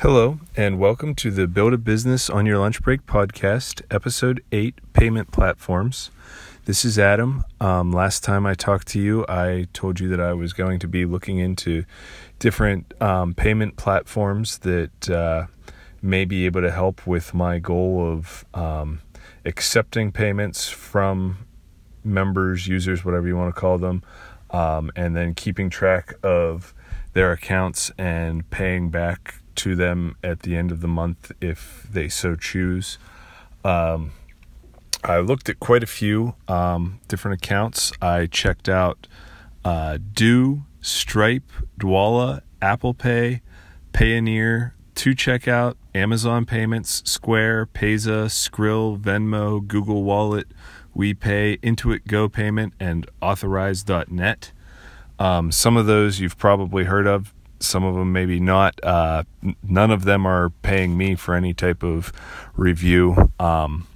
Hello, and welcome to the Build a Business on Your Lunch Break podcast, episode 8 Payment Platforms. This is Adam. Um, last time I talked to you, I told you that I was going to be looking into different um, payment platforms that uh, may be able to help with my goal of um, accepting payments from members, users, whatever you want to call them, um, and then keeping track of their accounts and paying back to them at the end of the month if they so choose. Um, I looked at quite a few um, different accounts. I checked out uh, Do, Stripe, Dwolla, Apple Pay, Payoneer, 2Checkout, Amazon Payments, Square, Payza, Skrill, Venmo, Google Wallet, WePay, Intuit Go Payment, and Authorize.net. Um, some of those you've probably heard of some of them maybe not. Uh, none of them are paying me for any type of review. Um,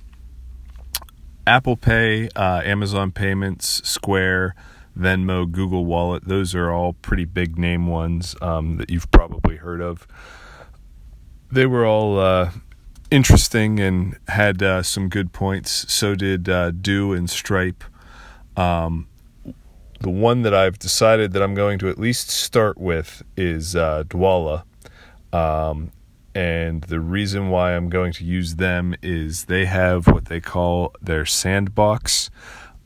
Apple Pay, uh, Amazon Payments, Square, Venmo, Google Wallet, those are all pretty big name ones um, that you've probably heard of. They were all uh, interesting and had uh, some good points. So did uh, Do and Stripe. Um, the one that I've decided that I'm going to at least start with is uh, Dwolla. Um, and the reason why I'm going to use them is they have what they call their sandbox.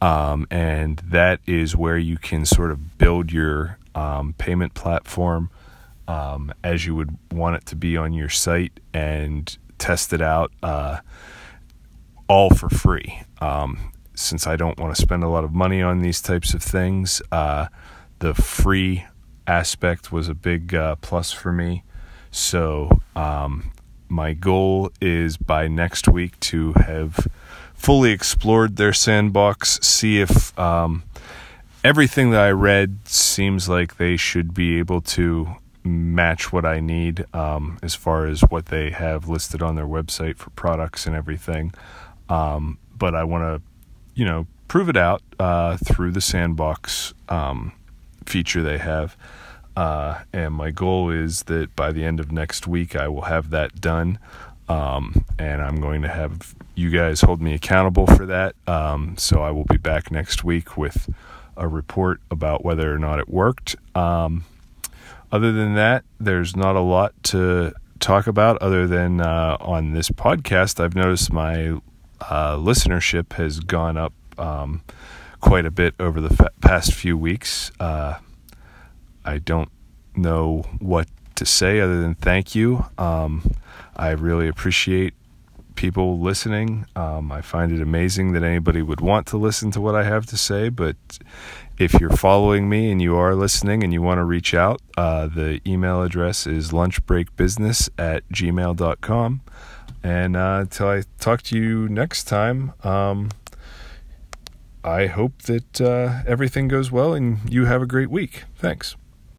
Um, and that is where you can sort of build your um, payment platform um, as you would want it to be on your site and test it out uh, all for free. Um, since I don't want to spend a lot of money on these types of things, uh, the free aspect was a big uh, plus for me. So, um, my goal is by next week to have fully explored their sandbox, see if um, everything that I read seems like they should be able to match what I need um, as far as what they have listed on their website for products and everything. Um, but I want to you know, prove it out uh, through the sandbox um, feature they have. Uh, and my goal is that by the end of next week, I will have that done. Um, and I'm going to have you guys hold me accountable for that. Um, so I will be back next week with a report about whether or not it worked. Um, other than that, there's not a lot to talk about other than uh, on this podcast, I've noticed my uh, listenership has gone up um, quite a bit over the fa- past few weeks. Uh, I don't know what to say other than thank you. Um, I really appreciate people listening. Um, I find it amazing that anybody would want to listen to what I have to say, but if you're following me and you are listening and you want to reach out, uh, the email address is lunchbreakbusiness at gmail.com. And uh, until I talk to you next time, um, I hope that uh, everything goes well and you have a great week. Thanks.